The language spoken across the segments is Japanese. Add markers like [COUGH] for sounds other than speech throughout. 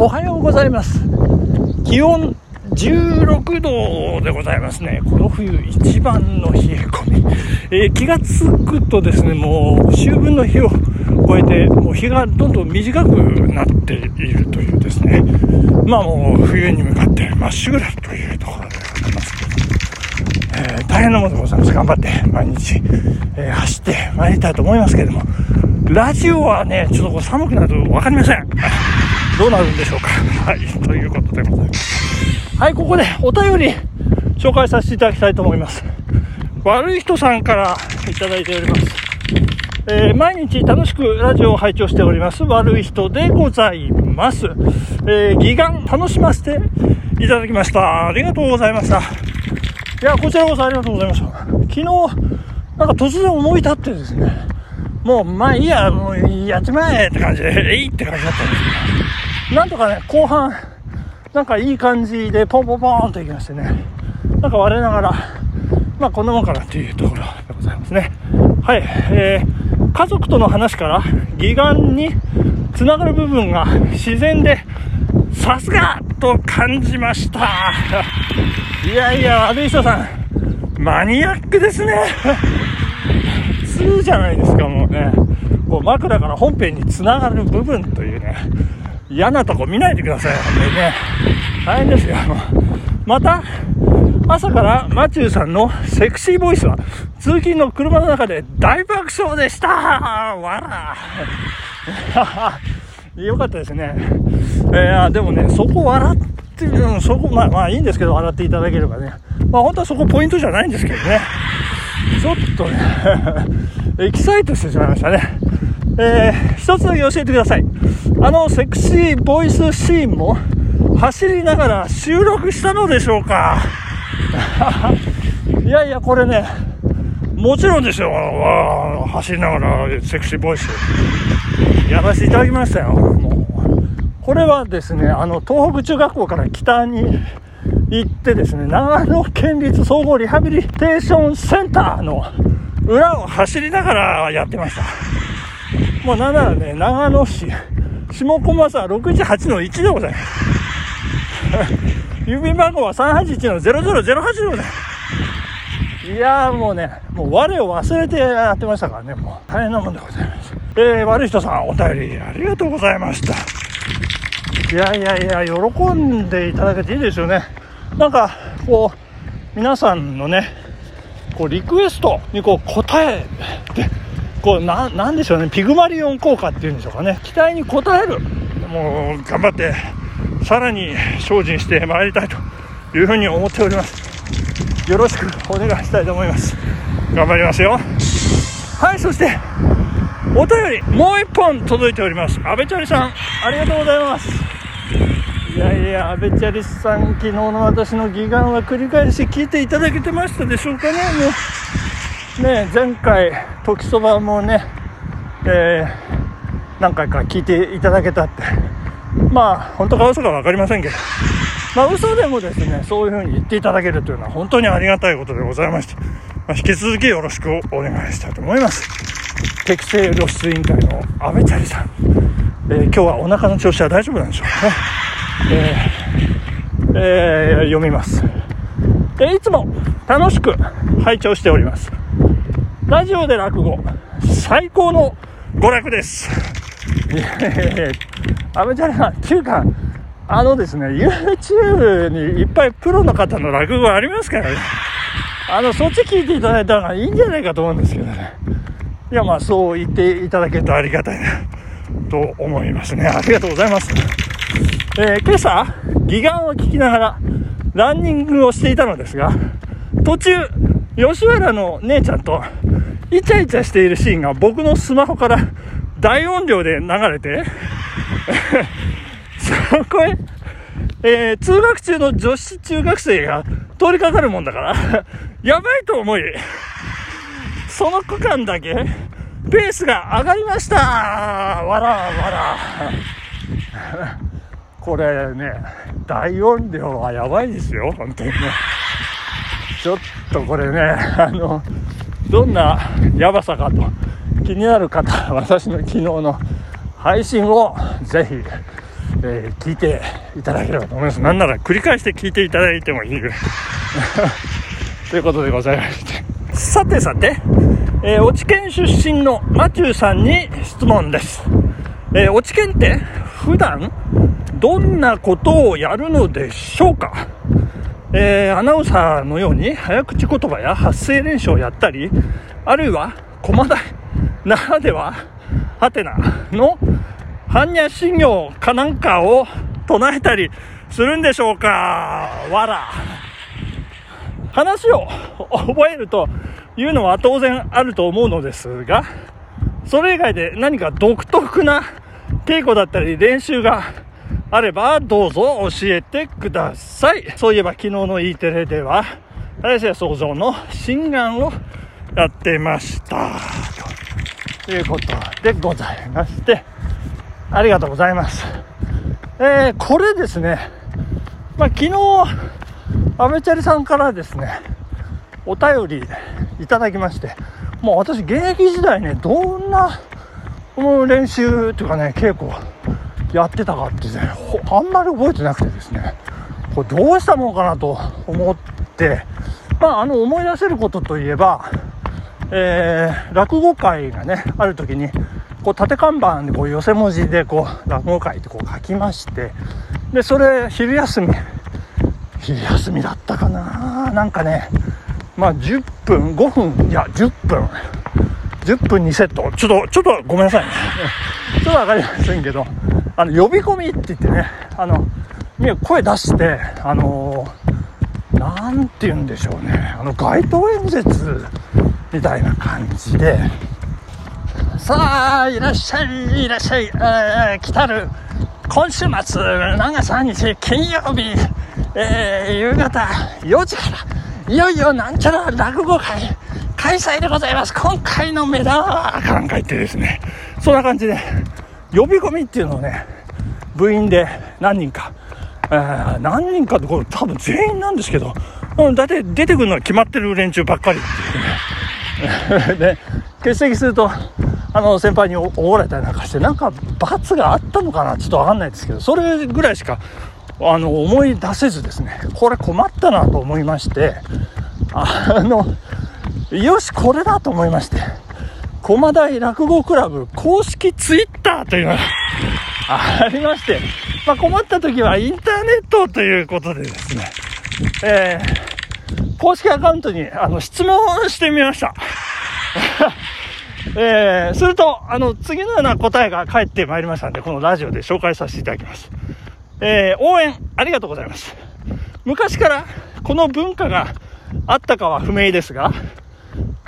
おはようございます。気温16度でございますね。この冬一番の冷え込み、えー、気がつくとですねもう秋分の日を超えてもう日がどんどん短くなっているというですね。まあもう冬に向かってまっしぐらというところでございます。けど、えー、大変なものでございます。頑張って毎日、えー、走ってまいりたいと思いますけれども。ラジオはねちょっとこう寒くなると分かりません。どうなるんでしょうか。[LAUGHS] はい、ということでございます。はい、ここでお便り紹介させていただきたいと思います。悪い人さんからいただいております。えー、毎日楽しくラジオを拝聴しております。悪い人でございます。えー、義眼楽しませていただきました。ありがとうございました。いや、こちらこそありがとうございました。昨日、なんか突然思い立ってですね、もう、まあいいや、もうやっちまえって感じで、えいって感じだったんですけど、なんとかね、後半、なんかいい感じでポンポンポンといきましてね、なんか我ながら、まあこんなもんかなっていうところでございますね。はい、えー、家族との話から義眼につながる部分が自然で、さすがと感じました。いやいや、悪い人さん、マニアックですね。普通じゃないですか、もうね。こう枕から本編につながる部分というね、嫌なとこ見ないでください、本当にね。大変ですよ。また、朝からマチューさんのセクシーボイスは、通勤の車の中で大爆笑でしたわらよかったですね。えー、でもね、そこ笑って、うん、そこ、まあまあいいんですけど、笑っていただければね。まあ本当はそこポイントじゃないんですけどね。ちょっとね [LAUGHS] エキサイトしてしまいましたね。えー、一つだけ教えてください。あのセクシーボイスシーンも走りながら収録したのでしょうか？[LAUGHS] いやいや、これね、もちろんですよ。走りながらセクシーボイスやらせていただきましたよ。もうこれはですね、あの、東北中学校から北に行ってですね、長野県立総合リハビリテーションセンターの裏を走りながらやってました。もうなんならね、長野市、下駒沢618の1でございます。[LAUGHS] 郵便番号は381の0008でございます。いやーもうね、もう我を忘れてやってましたからね、もう大変なもんでございます。えー、悪い人さん、お便りありがとうございました。いやいやいや、喜んでいただけていいですよね。なんか、こう、皆さんのね、こう、リクエストにこう、答えて、こうななんでしょうねピグマリオン効果っていうんでしょうかね。期待に応える。もう頑張ってさらに精進してまいりたいというふうに思っております。よろしくお願いしたいと思います。頑張りますよ。はいそしてお便りもう一本届いております。阿部チャリさんありがとうございます。いやいや、阿部チャリさん、昨日の私の義眼は繰り返し聞いていただけてましたでしょうかね、もう。ね、前回、時そばもね、えー、何回か聞いていただけたって、まあ、本当か嘘か分かりませんけど、まあ、嘘でもですね、そういうふうに言っていただけるというのは本当にありがたいことでございまして、まあ、引き続きよろしくお願いしたいと思います。適正露出委員会の阿部チャリさん、えー、今日はお腹の調子は大丈夫なんでしょうかね。えーえー、読みます。えいつも楽しく拝聴しております。ラジオで落語、最高の娯楽です。いやいやいや、阿部ちゃんさん、っていうか、あのですね、YouTube にいっぱいプロの方の落語ありますからね。あの、そっち聞いていただいた方がいいんじゃないかと思うんですけどね。いや、まあ、そう言っていただけるとありがたいな、と思いますね。ありがとうございます。えー、今朝、義眼を聞きながら、ランニングをしていたのですが、途中、吉原の姉ちゃんとイチャイチャしているシーンが僕のスマホから大音量で流れて [LAUGHS] そこへ、えー、通学中の女子中学生が通りかかるもんだからやばいと思い、その区間だけ、ペースが上がりましたわらわら。[LAUGHS] これね、大音量はやばいですよ、本当にね。ちょっとこれね、[LAUGHS] あの、どんなやばさかと気になる方、私の昨日の配信をぜひ、えー聞いていただければと思います。なんなら繰り返して聞いていただいてもいいぐらい。[LAUGHS] ということでございまして。さてさて、えー、落県出身のマチューさんに質問です、えー、落県って普段どんなことをやるのでしょうか？えーアナウンサーのように早口言葉や発声練習をやったり、あるいは駒台ならでは、ハテナの般若心経かなんかを唱えたりするんでしょうかわら。話を覚えるというのは当然あると思うのですが、それ以外で何か独特な稽古だったり練習があればどうぞ教えてください。そういえば昨日の E テレでは、大勢創造の心眼をやってました。ということでございまして、ありがとうございます。えー、これですね、まあ、昨日、アメチャリさんからですね、お便りいただきまして、もう私現役時代ね、どんなこの練習というかね、稽古やってたかってね、あんまり覚えてなくてですね、これどうしたもんかなと思って、まあ、あの思い出せることといえば、えー落語会がね、ある時に、こう縦看板でこう寄せ文字でこう落語会ってこう書きまして、で、それ昼休み、昼休みだったかななんかね、まあ10分、5分、いや10分、10分2セット。ちょっと、ちょっとごめんなさいね。ちょっとわかりませんけど、あの、呼び込みって言ってね、あの、声出して、あのなんて言うんでしょうね、あの、街頭演説みたいな感じで、さあ、いらっしゃい、いらっしゃい、えー来たる、今週末、長さ日、金曜日、えー夕方4時から、いよいよなんちゃら落語会、開催でございます。今回の目玉は、かなんか言ってですね、そんな感じで、呼び込みっていうのをね、部員で何人か、えー何人かってこれ多分全員なんですけど、うん、大体出てくるのは決まってる連中ばっかりっていうね。[LAUGHS] で、欠席すると、あの、先輩におごられたりなんかして、なんか罰があったのかなちょっとわかんないですけど、それぐらいしか、あの、思い出せずですね、これ困ったなと思いまして、あの、よし、これだと思いまして、駒台落語クラブ公式ツイッターというのが [LAUGHS] ありまして、まあ、困った時はインターネットということでですね、えー公式アカウントにあの質問してみました。[LAUGHS] えーすると、あの、次のような答えが返ってまいりましたので、このラジオで紹介させていただきます。えー応援ありがとうございます。昔からこの文化があったかは不明ですが、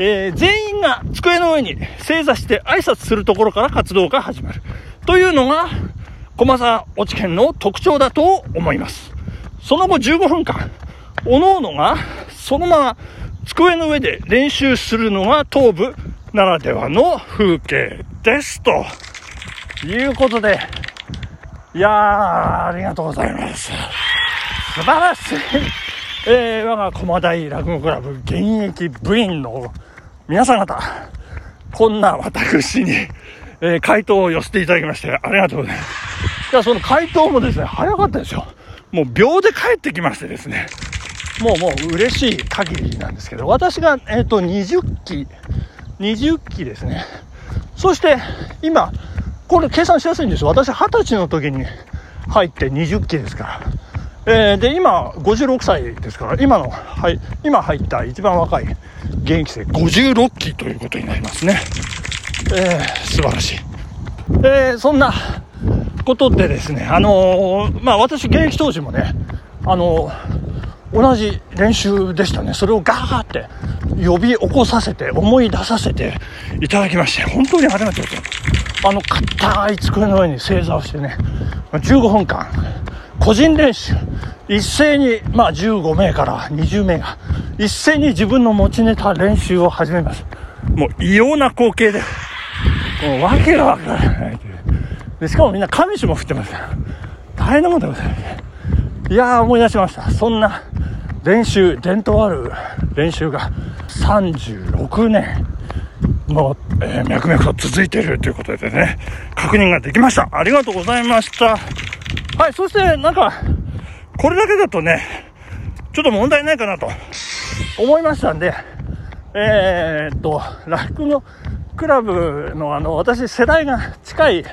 えー全員が机の上に正座して挨拶するところから活動が始まる。というのが、駒沢落研の特徴だと思います。その後15分間、各々がそのまま机の上で練習するのが東部ならではの風景です。ということで、いやー、ありがとうございます。素晴らしい。えー、我が駒大落語クラブ現役部員の皆さん方、こんな私に、えー回答を寄せていただきまして、ありがとうございます。いや、その回答もですね、早かったですよ。もう秒で帰ってきましてですね、もうもう嬉しい限りなんですけど、私が、えっ、と、20期、20期ですね。そして、今、これ計算しやすいんですよ。私、20歳の時に入って20期ですから。えーで、今、56歳ですから、今の、はい、今入った一番若い現役生、56期ということになりますね。えー素晴らしい。えーそんなことでですね、あのーまあ、私、現役当時もね、あの同じ練習でしたね。それをガーって呼び起こさせて、思い出させていただきまして、本当にありがとうございます。あの、硬い机の上に正座をしてね、15分間、個人練習、一斉に、まあ、15名から20名が、一斉に自分の持ちネタ練習を始めます。もう異様な光景で、もう訳がわからないという。で、しかもみんな神主も振ってます、大変なもんでございます。いやー思い出しました。そんな練習、伝統ある練習が36年もう、えー脈々と続いているということでね、確認ができました。ありがとうございました。はい、そしてなんか、これだけだとね、ちょっと問題ないかなと思いましたんで、えー、っと、ライクのクラブのあの、私世代が近い、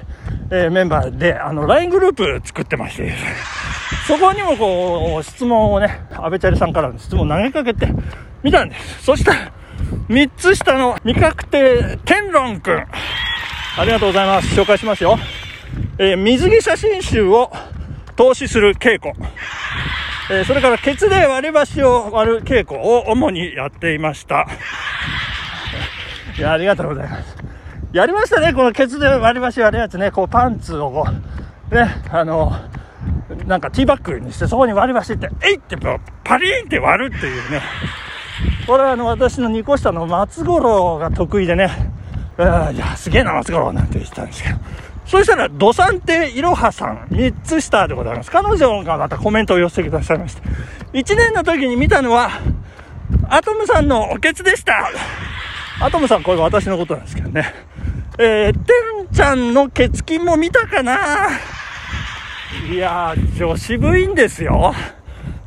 えー、メンバーで、あの、LINE グループ作ってまして、そこにもこう、質問をね、安倍チャリさんからの質問を投げかけてみたんです。そしたら、3つ下の未確定天論くん。ありがとうございます。紹介しますよ。えー、水着写真集を投資する稽古。えー、それから、ケツで割り箸を割る稽古を主にやっていました。いや、ありがとうございます。やりましたね、このケツで割り箸割るやつね、こうパンツをこう、ね、あの、なんかティーバッグにして、そこに割り箸って、えいってパリーンって割るっていうね。これはあの、私の2個下の松五郎が得意でね、いや、すげえな、松五郎なんて言ってたんですけど。そしたら、ドサンテいろはさん、3つ下でございます。彼女がまたコメントを寄せてくださいました。1年の時に見たのは、アトムさんのおけつでした。アトムさん、これ私のことなんですけどね。えー、てんちゃんのケツキンも見たかな？いやー、女子部員ですよ。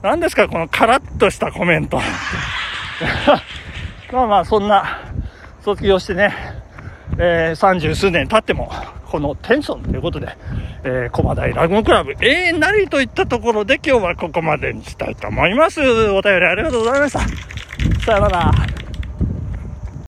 何ですか、このカラッとしたコメント。[LAUGHS] まあまあ、そんな、卒業してね、えー、30数年経っても、このテンションということで、えー、駒大ラグーンクラブ、永遠なりといったところで今日はここまでにしたいと思います。お便りありがとうございました。さよなら。